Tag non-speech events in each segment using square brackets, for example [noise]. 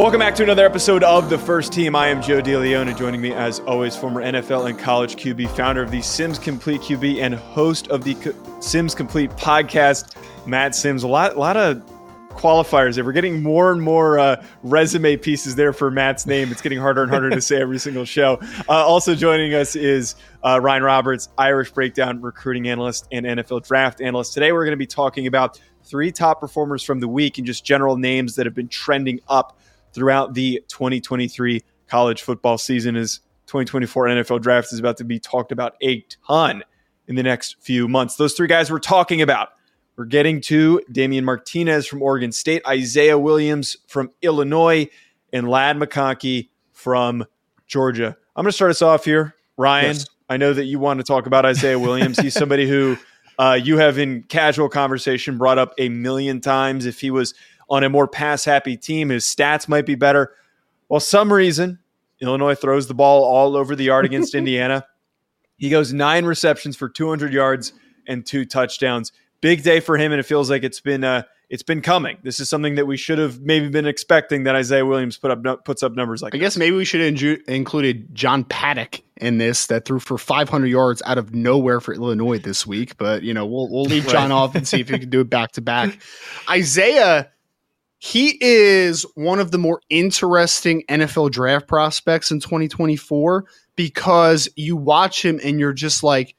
Welcome back to another episode of The First Team. I am Joe DeLeone. Joining me, as always, former NFL and college QB, founder of the Simms Complete QB, and host of the Simms Complete podcast, Matt Simms. A lot, lot of qualifiers there. We're getting more and more uh, resume pieces there for Matt's name. It's getting harder and harder to say every single show. Uh, also joining us is uh, Ryan Roberts, Irish Breakdown recruiting analyst and NFL draft analyst. Today, we're going to be talking about three top performers from the week and just general names that have been trending up throughout the 2023 college football season as 2024 NFL draft is about to be talked about a ton in the next few months. Those three guys we're talking about. We're getting to Damien Martinez from Oregon State, Isaiah Williams from Illinois, and Ladd McConkey from Georgia. I'm going to start us off here. Ryan, yes. I know that you want to talk about Isaiah Williams. He's somebody who uh, you have in casual conversation brought up a million times. If he was on a more pass happy team. His stats might be better. Well, some reason Illinois throws the ball all over the yard against [laughs] Indiana. He goes nine receptions for 200 yards and two touchdowns. Big day for him, and it feels like it's been uh, it's been coming. This is something that we should have maybe been expecting that Isaiah Williams put up puts up numbers like. I guess maybe we should have inju- included John Paddock in this that threw for 500 yards out of nowhere for Illinois this week. But you know we'll we'll leave [laughs] John off and see if he can do it back to back. [laughs] Isaiah he is one of the more interesting NFL draft prospects in 2024 because you watch him and you're just like,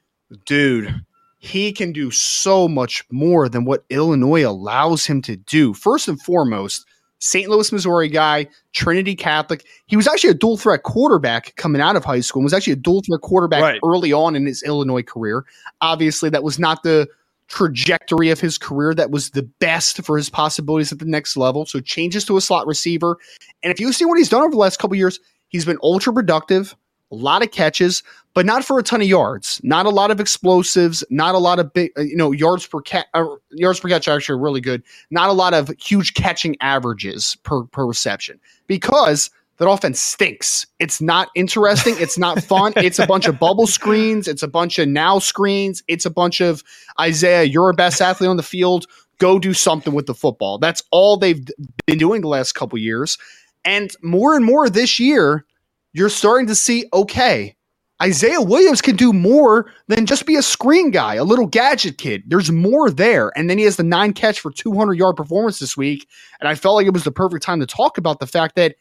dude, he can do so much more than what Illinois allows him to do. First and foremost, St. Louis, Missouri guy, Trinity Catholic. He was actually a dual threat quarterback coming out of high school and was actually a dual threat quarterback right. early on in his Illinois career. Obviously, that was not the trajectory of his career that was the best for his possibilities at the next level. So changes to a slot receiver. And if you see what he's done over the last couple years, he's been ultra productive, a lot of catches, but not for a ton of yards. Not a lot of explosives, not a lot of big, uh, you know, yards per catch. Uh, yards per catch are actually really good. Not a lot of huge catching averages per per reception because that offense stinks. It's not interesting. It's not fun. it's a bunch of bubble screens. It's a bunch of now screens. It's a bunch of Isaiah, you're a best athlete on the field. Go do something with the football. That's all they've been doing the last couple years. And more and more this year, you're starting to see okay, Isaiah Williams can do more than just be a screen guy, a little gadget kid. There's more there. And then he has the nine catch for 200 yard performance this week. And I felt like it was the perfect time to talk about the fact that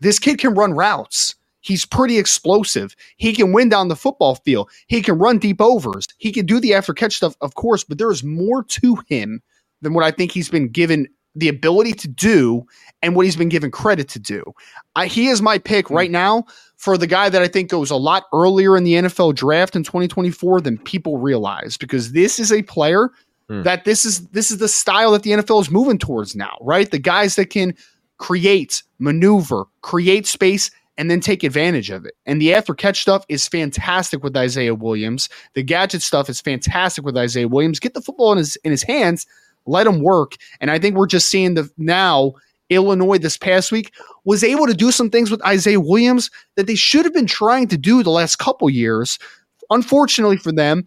this kid can run routes. He's pretty explosive. He can win down the football field. He can run deep overs. He can do the after catch stuff, of course, but there is more to him than what I think he's been given the ability to do and what he's been given credit to do. I, he is my pick right now for the guy that I think goes a lot earlier in the NFL draft in 2024 than people realize because this is a player mm. that this is this is the style that the NFL is moving towards now, right? The guys that can create, maneuver, create space, and then take advantage of it. And the after catch stuff is fantastic with Isaiah Williams. The gadget stuff is fantastic with Isaiah Williams. Get the football in his in his hands, let him work. And I think we're just seeing the now Illinois this past week was able to do some things with Isaiah Williams that they should have been trying to do the last couple years. Unfortunately for them,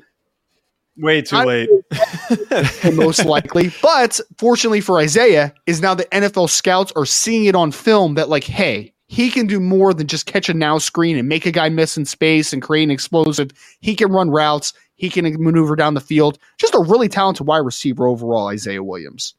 Way too late. most likely. [laughs] But fortunately for Isaiah, is now the NFL scouts are seeing it on film that, like, hey, he can do more than just catch a now screen and make a guy miss in space and create an explosive. He can run routes. He can maneuver down the field. Just a really talented wide receiver overall, Isaiah Williams.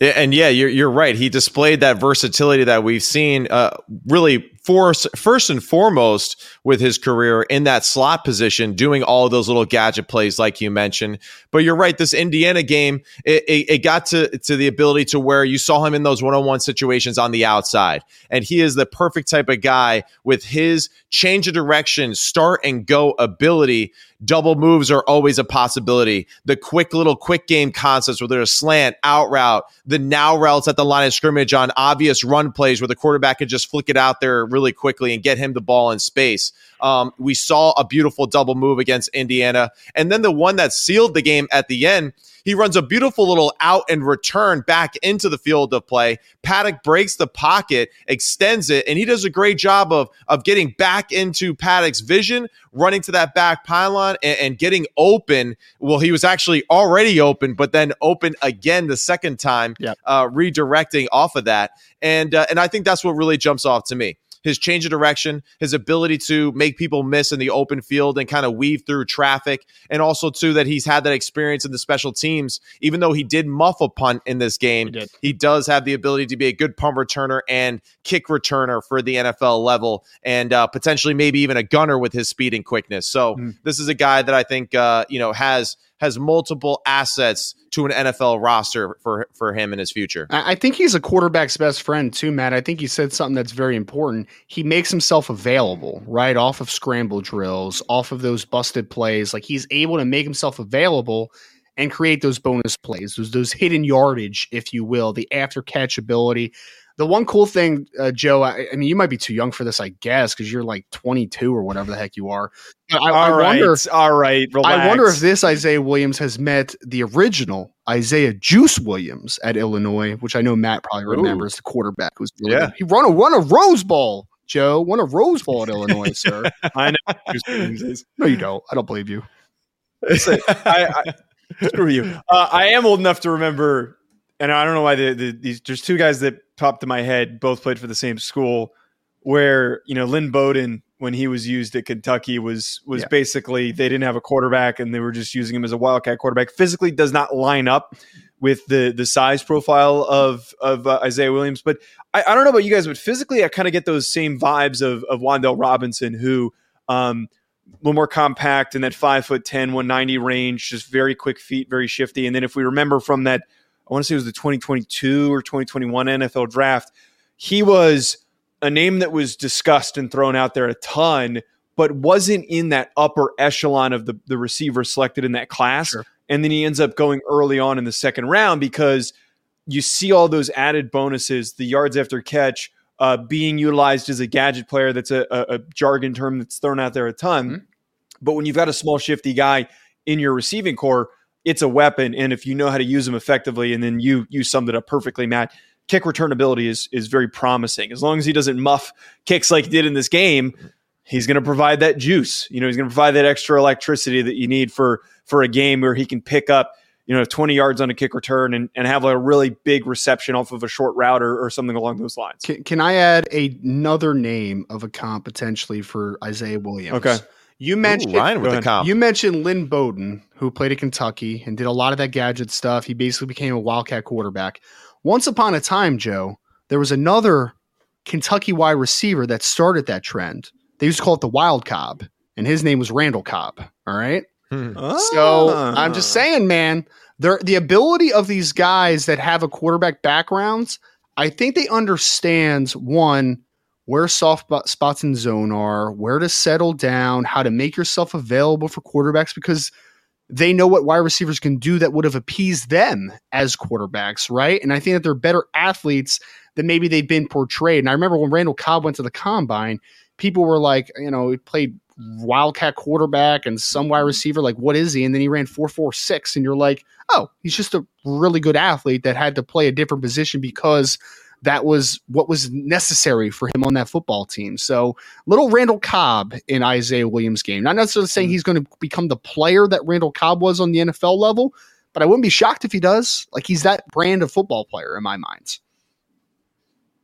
And yeah, you're you're right. He displayed that versatility that we've seen uh, really first first and foremost with his career in that slot position, doing all those little gadget plays like you mentioned. But you're right. This Indiana game, it, it, it got to to the ability to where you saw him in those one on one situations on the outside, and he is the perfect type of guy with his change of direction, start and go ability double moves are always a possibility. The quick little quick game concepts where there's a slant, out route, the now routes at the line of scrimmage on obvious run plays where the quarterback can just flick it out there really quickly and get him the ball in space. Um, we saw a beautiful double move against Indiana. And then the one that sealed the game at the end he runs a beautiful little out and return back into the field of play. Paddock breaks the pocket, extends it, and he does a great job of, of getting back into Paddock's vision, running to that back pylon and, and getting open. Well, he was actually already open, but then open again the second time, yep. uh, redirecting off of that. And uh, and I think that's what really jumps off to me his change of direction, his ability to make people miss in the open field and kind of weave through traffic, and also too that he's had that experience in the special teams. Even though he did muff a punt in this game, He he does have the ability to be a good punt returner and kick returner for the NFL level, and uh, potentially maybe even a gunner with his speed and quickness. So Mm. this is a guy that I think uh, you know has has multiple assets to an NFL roster for for him in his future. I think he's a quarterback's best friend too, Matt. I think you said something that's very important. He makes himself available, right? Off of scramble drills, off of those busted plays. Like he's able to make himself available and create those bonus plays, those those hidden yardage, if you will, the after catch ability. The one cool thing, uh, Joe, I, I mean, you might be too young for this, I guess, because you're like 22 or whatever the heck you are. I, I all right, wonder, all right. I wonder if this Isaiah Williams has met the original Isaiah Juice Williams at Illinois, which I know Matt probably remembers, the quarterback who's Yeah. he won a won a Rose Bowl. Joe won a Rose Bowl at Illinois, sir. [laughs] I know. who Williams is. No, you don't. I don't believe you. Listen, I, I, screw you. Uh, I am old enough to remember, and I don't know why the, the, these. There's two guys that popped in my head. Both played for the same school. Where you know Lynn Bowden, when he was used at Kentucky, was was Yeah. basically they didn't have a quarterback and they were just using him as a wildcat quarterback. Physically, does not line up with the the size profile of of uh, Isaiah Williams. But I, I don't know about you guys, but physically, I kind of get those same vibes of of Wan'Dale Robinson, who um, a little more compact in that five foot 10, 190 range, just very quick feet, very shifty. And then if we remember from that, I want to say it was the 2022 or 2021 NFL draft, he was a name that was discussed and thrown out there a ton, but wasn't in that upper echelon of the, the receivers selected in that class. Sure. And then he ends up going early on in the second round because you see all those added bonuses, the yards after catch, uh, being utilized as a gadget player. That's a, a, a jargon term that's thrown out there a ton. Mhm. But when you've got a small, shifty guy in your receiving corps, it's a weapon. And if you know how to use them effectively, and then you you summed it up perfectly, Matt. Kick return ability is is very promising. As long as he doesn't muff kicks like he did in this game, he's going to provide that juice. You know, he's going to provide that extra electricity that you need for for a game where he can pick up you know 20 yards on a kick return and, and have a really big reception off of a short route or, or something along those lines. Can, can I add another name of a comp potentially for Isaiah Williams? Okay. You Ooh, mentioned Ryan with the comp. You mentioned Lynn Bowden, who played at Kentucky and did a lot of that gadget stuff. He basically became a Wildcat quarterback. Once upon a time, Joe, there was another Kentucky wide receiver that started that trend. They used to call it the Wild Cobb, and his name was Randall Cobb. All right. Hmm. So Ah. I'm just saying, man, the ability of these guys that have a quarterback backgrounds, I think they understand one where soft spots in zone are, where to settle down, how to make yourself available for quarterbacks because they know what wide receivers can do that would have appeased them as quarterbacks, right? And I think that they're better athletes than maybe they've been portrayed. And I remember when Randall Cobb went to the combine, people were like, you know, he played wildcat quarterback and some wide receiver. Like, what is he? And then he ran four four six, and you're like, oh, he's just a really good athlete that had to play a different position because that was what was necessary for him on that football team. So, little Randall Cobb in Isaiah Williams' game. Not necessarily saying mm-hmm. he's going to become the player that Randall Cobb was on the NFL level, but I wouldn't be shocked if he does. Like, he's that brand of football player in my mind.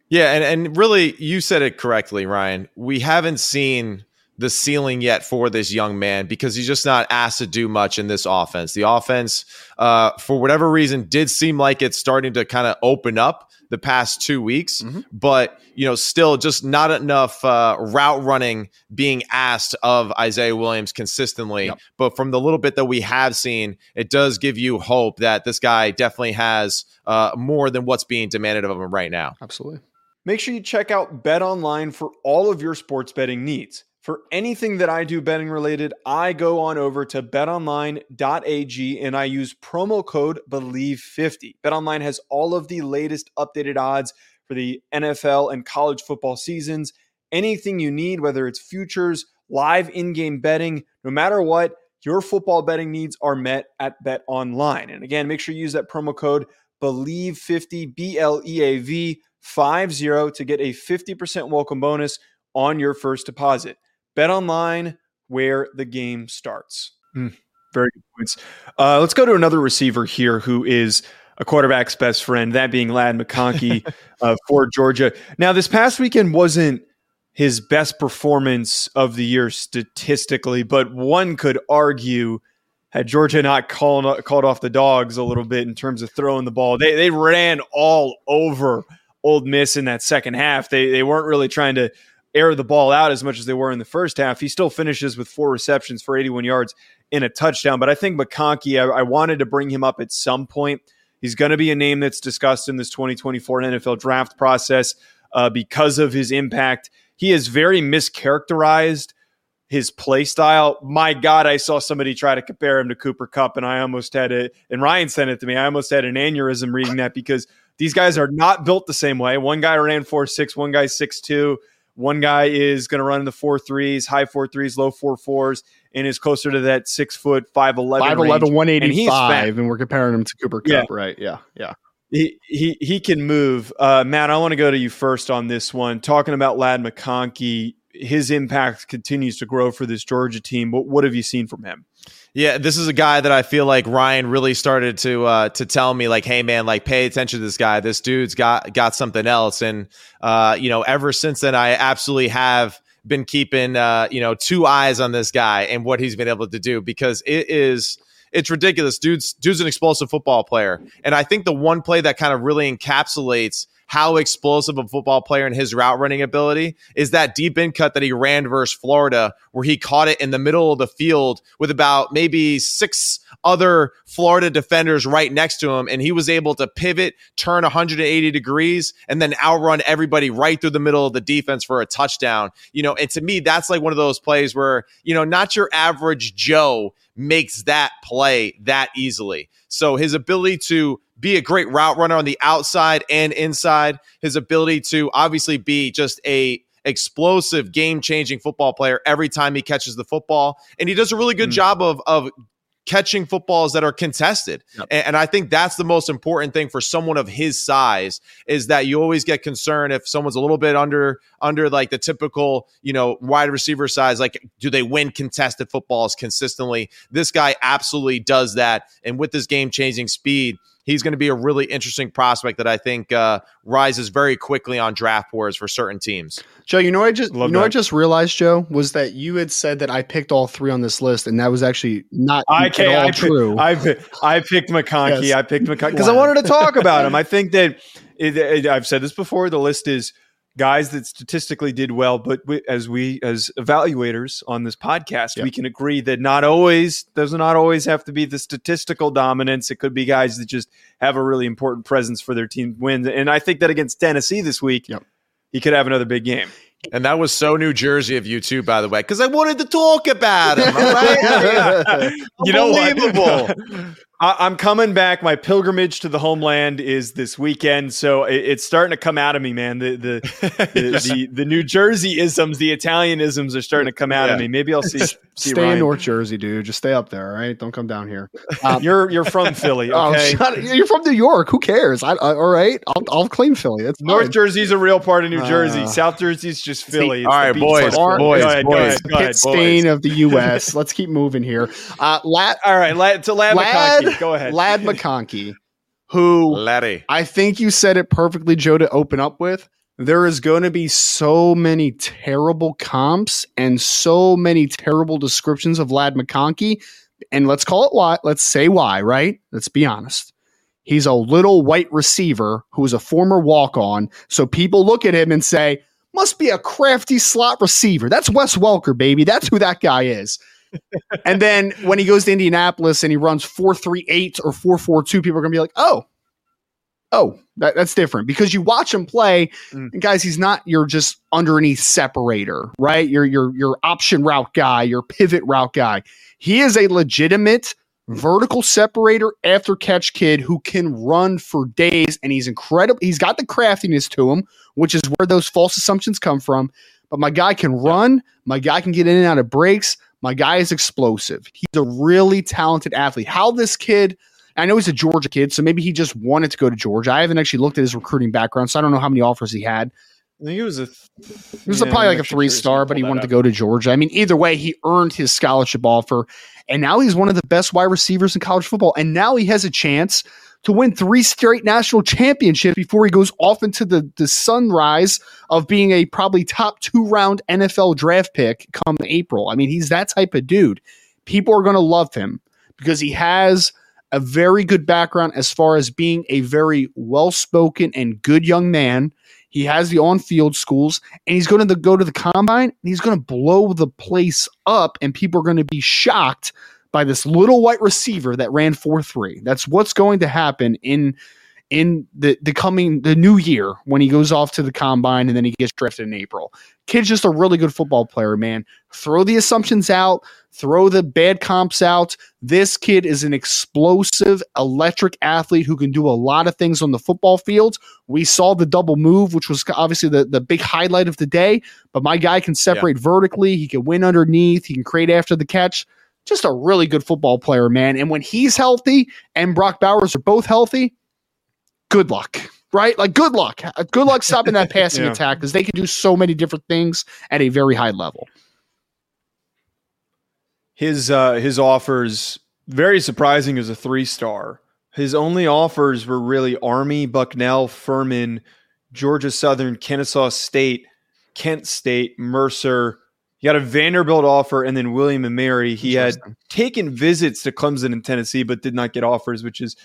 Yeah, and, and really, you said it correctly, Ryan. We haven't seen the ceiling yet for this young man because he's just not asked to do much in this offense. The offense, uh, for whatever reason, did seem like it's starting to kind of open up the past two weeks, Mhm. but you know, still just not enough uh, route running being asked of Isaiah Williams consistently. Yep. But from the little bit that we have seen, it does give you hope that this guy definitely has uh, more than what's being demanded of him right now. Absolutely. Make sure you check out Bet Online for all of your sports betting needs. For anything that I do betting related, I go on over to betonline.ag and I use promo code BLEAV50. BetOnline has all of the latest updated odds for the NFL and college football seasons. Anything you need, whether it's futures, live in game betting, no matter what, your football betting needs are met at BetOnline. And again, make sure you use that promo code BLEAV50, B L E A V 50 to get a 50% welcome bonus on your first deposit. Bet online where the game starts. Mm, very good points. Uh, let's go to another receiver here who is a quarterback's best friend, that being Ladd McConkey [laughs] uh, for Georgia. Now, this past weekend wasn't his best performance of the year statistically, but one could argue had Georgia not called called off the dogs a little bit in terms of throwing the ball, they they ran all over Ole Miss in that second half. They they weren't really trying to air the ball out as much as they were in the first half. He still finishes with four receptions for 81 yards in a touchdown. But I think McConkey, I, I wanted to bring him up at some point. He's going to be a name that's discussed in this 2024 NFL draft process uh, because of his impact. He is very mischaracterized his play style. My God, I saw somebody try to compare him to Cooper Kupp, and I almost had it. And Ryan sent it to me. I almost had an aneurysm reading that because these guys are not built the same way. One guy ran four six, one guy six two. One guy is going to run in the four threes, high four threes, low four fours, and is closer to that six foot, 5'11, 5'11, 185. And, and, we're comparing him to Cooper Kupp, yeah. right? Yeah. Yeah. He, he, he can move. Uh, Matt, I want to go to you first on this one. Talking about Ladd McConkey, his impact continues to grow for this Georgia team. What, what have you seen from him? Yeah, this is a guy that I feel like Ryan really started to uh, to tell me like, hey man, like pay attention to this guy. This dude's got got something else, and uh, you know, ever since then, I absolutely have been keeping uh, you know two eyes on this guy and what he's been able to do because it is it's ridiculous. Dude's dude's an explosive football player, and I think the one play that kind of really encapsulates how explosive a football player and his route running ability is that deep in cut that he ran versus Florida, where he caught it in the middle of the field with about maybe six other Florida defenders right next to him. And he was able to pivot, turn 180 degrees, and then outrun everybody right through the middle of the defense for a touchdown. You know, and to me, that's like one of those plays where, you know, not your average Joe makes that play that easily. So his ability to be a great route runner on the outside and inside, his ability to obviously be just a explosive game changing football player every time he catches the football and he does a really good mm. job of of catching footballs that are contested. Yep. And, and, I think that's the most important thing for someone of his size is that you always get concerned if someone's a little bit under under like the typical, you know, wide receiver size like do they win contested footballs consistently? This guy absolutely does that and with his game-changing speed, he's going to be a really interesting prospect that I think uh, rises very quickly on draft boards for certain teams. Joe, you know I just Love you know that. I just realized, Joe, was that you had said that I picked all three on this list, and that was actually not okay, at all I true. I I picked McConkey. Yes. I picked McConkey because [laughs] wow. I wanted to talk about him. [laughs] I think that it, it, I've said this before. The list is guys that statistically did well, but we, as we as evaluators on this podcast, yep. we can agree that not always does not always have to be the statistical dominance. It could be guys that just have a really important presence for their team wins. And I think that against Tennessee this week, yep. he could have another big game. And that was so New Jersey of you too, by the way, because I wanted to talk about him. Right? [laughs] [laughs] you know what? [laughs] I, am coming back. My pilgrimage to the homeland is this weekend, so it, it's starting to come out of me, man. The the [laughs] the, the, the, New Jersey isms, the Italian isms are starting to come out yeah. of me. Maybe I'll see. see stay Ryan. in North Jersey, dude. Just stay up there, all right? Don't come down here. Um, you're you're from Philly, [laughs] oh, okay? Oh, you're from New York. Who cares? I, I, all right, I'll, I'll claim Philly. That's North fine. Jersey's a real part of New Jersey. Uh, South Jersey's just Philly. See, all right, boys, boys, boys, go ahead, boys. Go ahead, go ahead, stain of the U.S. Let's keep moving here. Uh, Ladd, all right, Ladd, to Ladd, Ladd Go ahead, Ladd [laughs] McConkey, who Letty. I think you said it perfectly, Joe, to open up with. There is going to be so many terrible comps and so many terrible descriptions of Ladd McConkey. And let's call it why. Let's say why, right? Let's be honest. He's a little white receiver who is a former walk on. So people look at him and say, must be a crafty slot receiver. That's Wes Welker, baby. That's who that guy is and then when he goes to Indianapolis and he runs 438 or 442, people are going to be like, oh, Oh, that, that's different because you watch him play, Mm. and guys, he's not your just underneath separator, right? You're your your option route guy, your pivot route guy. He is a legitimate vertical separator after catch kid who can run for days, and he's incredible. He's got the craftiness to him, which is where those false assumptions come from. But my guy can run. My guy can get in and out of breaks. My guy is explosive. He's a really talented athlete. How this kid I know he's a Georgia kid, so maybe he just wanted to go to Georgia. I haven't actually looked at his recruiting background, so I don't know how many offers he had. I think it was a. He was probably like a three star, but he wanted to go to Georgia. I mean, either way, he earned his scholarship offer, and now he's one of the best wide receivers in college football. And now he has a chance to win three straight national championships before he goes off into the, the sunrise of being a probably top two round NFL draft pick come April. I mean, he's that type of dude. People are going to love him because he has a very good background as far as being a very well spoken and good young man. He has the on field schools and he's going to go to the combine and he's going to blow the place up, and people are going to be shocked by this little white receiver that ran 4 3. That's what's going to happen in in the the coming the new year when he goes off to the combine and then he gets drafted in April. Kid's just a really good football player, man. Throw the assumptions out, throw the bad comps out. This kid is an explosive, electric athlete who can do a lot of things on the football field. We saw the double move, which was obviously the, the big highlight of the day. But my guy can separate vertically, he can win underneath, he can create after the catch. Just a really good football player, man. And when he's healthy and Brock Bowers are both healthy, good luck, right? Like good luck. Good luck stopping that [laughs] passing Yeah. attack because they can do so many different things at a very high level. his uh, his offers very surprising as a three star. His only offers were really Army, Bucknell, Furman, Georgia Southern, Kennesaw State, Kent State, Mercer. He got a Vanderbilt offer and then William and Mary. He had taken visits to Clemson and Tennessee, but did not get offers, which is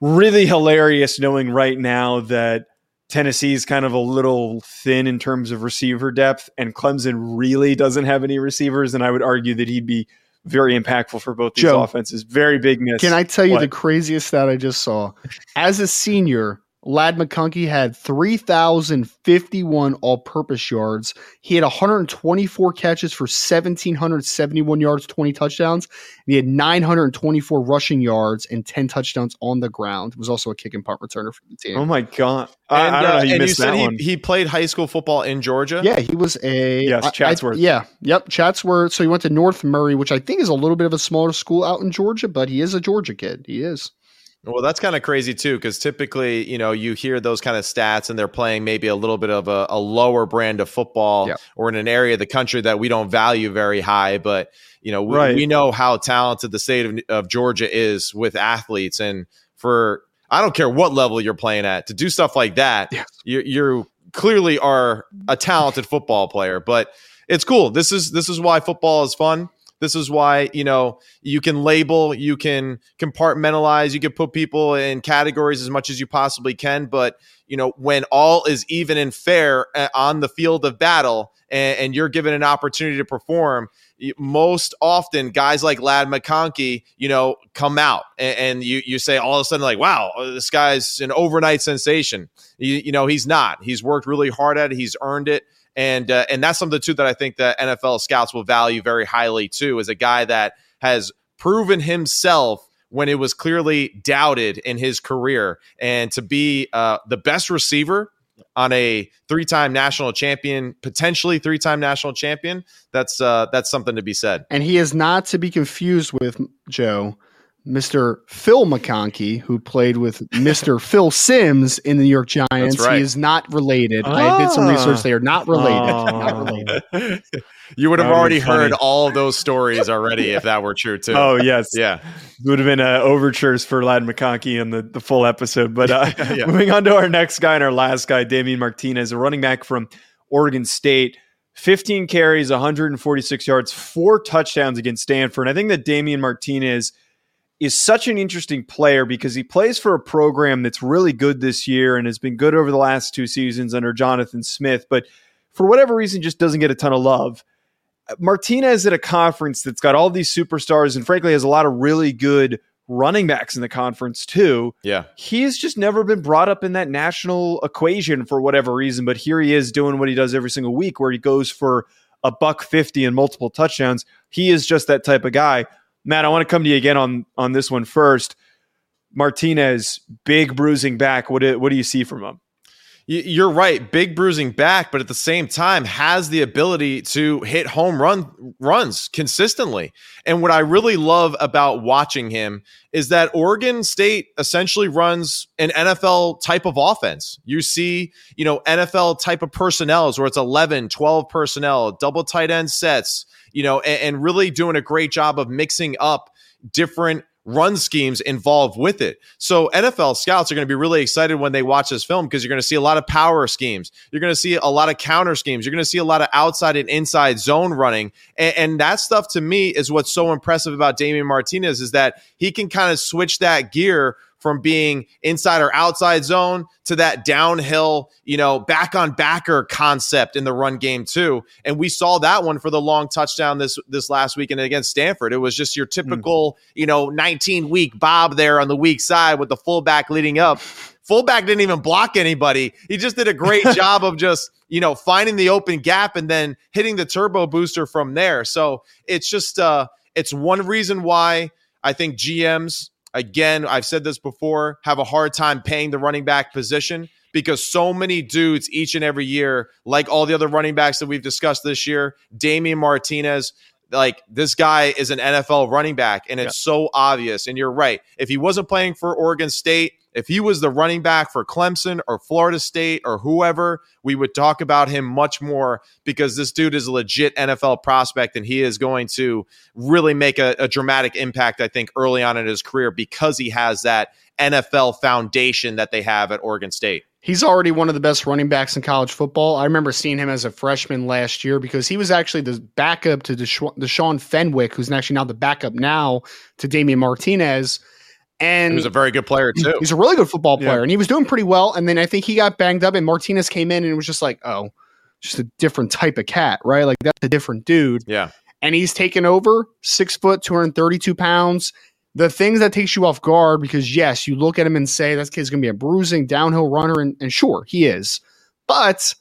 really hilarious knowing right now that Tennessee is kind of a little thin in terms of receiver depth, and Clemson really doesn't have any receivers. And I would argue that he'd be very impactful for both these Joe, offenses. Very big miss. Can I tell you What? the craziest that I just saw? As a senior, Ladd McConkey had 3,051 all purpose yards. He had 124 catches for 1,771 yards, 20 touchdowns. And he had 924 rushing yards and 10 touchdowns on the ground. He was also a kick and punt returner for the team. Oh my god! I, And, I don't know uh, how you and missed said that he, one. he played high school football in Georgia. Yeah, he was a Yes, I- I- Chatsworth. yeah, yep, Chatsworth. So he went to North Murray, which I think is a little bit of a smaller school out in Georgia, but he is a Georgia kid. He is. Well, that's kind of crazy too, because typically, you know, you hear those kind of stats and they're playing maybe a little bit of a, a lower brand of football Yeah. or in an area of the country that we don't value very high. But, you know, we, Right. we know how talented the state of, of Georgia is with athletes. And for, I don't care what level you're playing at, to do stuff like that, Yes. you, you clearly are a talented football player. But it's cool. This is this is why football is fun. This is why, you know, you can label, you can compartmentalize, you can put people in categories as much as you possibly can. But, you know, when all is even and fair uh, on the field of battle and, and you're given an opportunity to perform, most often guys like Ladd McConkey, you know, come out and, and you, you say all of a sudden, like, wow, this guy's an overnight sensation. You, you know, he's not. He's worked really hard at it, he's earned it and uh, and that's something too that I think that NFL scouts will value very highly too, is a guy that has proven himself when it was clearly doubted in his career, and to be uh, the best receiver on a three-time national champion, potentially three-time national champion. That's uh, that's something to be said. And he is not to be confused with Joe, Mr. Phil McConkey, who played with Mr. [laughs] Phil Simms in the New York Giants. right. He is not related. I did some Ah. research. They are not related. Oh. Not [laughs] related. you would have That would already heard all of those stories already if that were true too. Oh yes, yeah. It would have been uh, overtures for Ladd McConkey in the, the full episode. But uh, [laughs] Yeah. moving on to our next guy and our last guy, Damien Martinez, a running back from Oregon State. 15 carries, 146 yards, four touchdowns against Stanford. And I think that Damien Martinez is such an interesting player because he plays for a program that's really good this year and has been good over the last two seasons under Jonathan Smith, but for whatever reason just doesn't get a ton of love. Martinez at a conference that's got all these superstars and frankly has a lot of really good running backs in the conference too. Yeah. He's just never been brought up in that national equation for whatever reason, but here he is doing what he does every single week where he goes for a buck 50 and multiple touchdowns. He is just that type of guy. Matt, I want to come to you again on on this one first. Martinez, big bruising back. What do, what do you see from him? You're right, big bruising back, but at the same time has the ability to hit home run runs consistently. And what I really love about watching him is that Oregon State essentially runs an NFL type of offense. You see, you know, NFL type of personnel where it's 11, 12 personnel, double tight end sets, you know, and, and really doing a great job of mixing up different run schemes involved with it. So NFL scouts are going to be really excited when they watch this film because you're going to see a lot of power schemes. You're going to see a lot of counter schemes. You're going to see a lot of outside and inside zone running. And, and that stuff to me is what's so impressive about Damian Martinez is that he can kind of switch that gear from being inside or outside zone to that downhill, you know, back on backer concept in the run game too. And we saw that one for the long touchdown this this last weekend against Stanford. It was just your typical, mm. you know, 19 week Bob there on the weak side with the fullback leading up. Fullback didn't even block anybody. He just did a great [laughs] job of just, you know, finding the open gap and then hitting the turbo booster from there. So it's just uh it's one reason why I think GMs again, I've said this before, have a hard time paying the running back position because so many dudes each and every year, like all the other running backs that we've discussed this year, Damien Martinez, like this guy is an NFL running back and it's yeah. so obvious. And you're right. If he wasn't playing for Oregon State, if he was the running back for Clemson or Florida State or whoever, we would talk about him much more because this dude is a legit NFL prospect and he is going to really make a, a dramatic impact, I think, early on in his career because he has that NFL foundation that they have at Oregon State. He's already one of the best running backs in college football. I remember seeing him as a freshman last year because he was actually the backup to Deshaun Fenwick, who's actually now the backup now to Damien Martinez. And he was a very good player too. He's a really good football player, yeah. and he was doing pretty well. And then I think he got banged up, and Martinez came in, and it was just like, oh, just a different type of cat, right? Like that's a different dude. Yeah. And he's taken over six foot, two hundred thirty-two pounds. The things that takes you off guard because yes, you look at him and say that kid's going to be a bruising downhill runner, and, and sure he is, but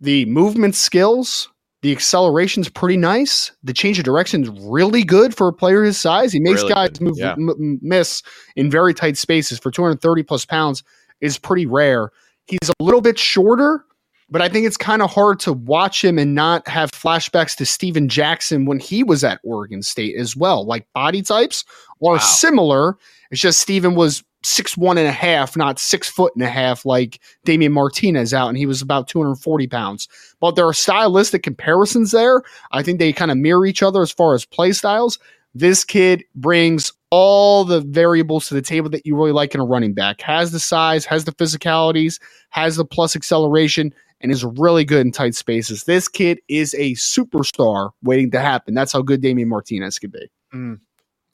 the movement skills, the acceleration's pretty nice. The change of direction is really good for a player his size. He makes really guys move, yeah. m- miss in very tight spaces for 230 plus pounds is pretty rare. He's a little bit shorter, but I think it's kind of hard to watch him and not have flashbacks to Steven Jackson when he was at Oregon State as well. Like body types are wow. similar. It's just Steven was six one and a half, not six foot and a half like Damien Martinez out, and he was about 240 pounds. But there are stylistic comparisons there. I think they kind of mirror each other as far as play styles. This kid brings all the variables to the table that you really like in a running back. Has the size, has the physicalities, has the plus acceleration, and is really good in tight spaces. This kid is a superstar waiting to happen. That's how good Damien Martinez could be. Mm.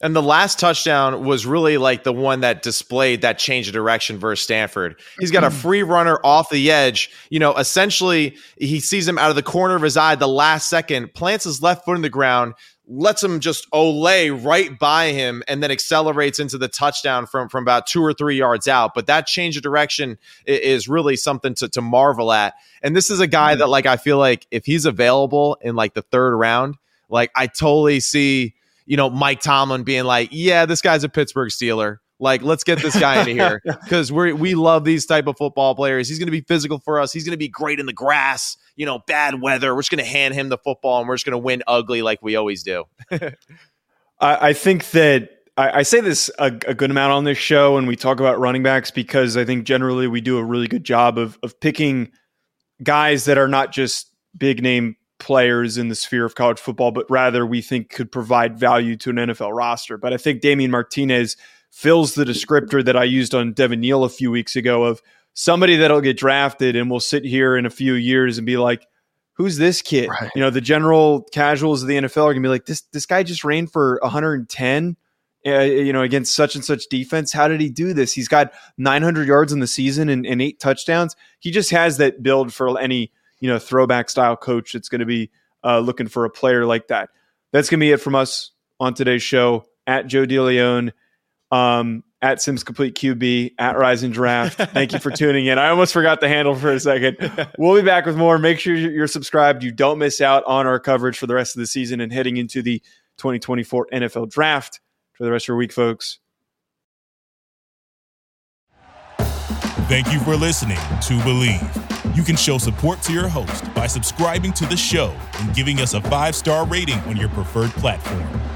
And the last touchdown was really like the one that displayed that change of direction versus Stanford. He's got a mm. free runner off the edge. You know, essentially, he sees him out of the corner of his eye the last second, plants his left foot in the ground, lets him just olay right by him, and then accelerates into the touchdown from, from about two or three yards out. But that change of direction is really something to, to marvel at. And this is a guy mm. that, like, I feel like if he's available in like the third round, like, I totally see you know, Mike Tomlin being like, yeah, this guy's a Pittsburgh Steeler. Like, let's get this guy into here [laughs] because we we love these type of football players. He's going to be physical for us. He's going to be great in the grass. You know, bad weather. We're just going to hand him the football and we're just going to win ugly like we always do. [laughs] I, I, think that I, I say this a, a, good amount on this show, and we talk about running backs because I think generally we do a really good job of of picking guys that are not just big name players in the sphere of college football, but rather we think could provide value to an NFL roster. But I think Damien Martinez fills the descriptor that I used on Devin Neal a few weeks ago of somebody that'll get drafted and will sit here in a few years and be like, who's this kid? Right. You know, the general casuals of the NFL are gonna be like, this this guy just ran for 110. Uh, you know, against such and such defense. How did he do this? He's got 900 yards in the season and, and eight touchdowns. He just has that build for any you know throwback style coach that's going to be uh, looking for a player like that. That's going to be it from us on today's show at Joe DeLeone. Um, at Simms Complete QB, at Rising Draft. Thank you for [laughs] tuning in. I almost forgot the handle for a second. [laughs] We'll be back with more. Make sure you're subscribed. You don't miss out on our coverage for the rest of the season and heading into the 2024 NFL Draft. For the rest of your week, folks. Thank you for listening to Bleav. You can show support to your host by subscribing to the show and giving us a five star rating on your preferred platform.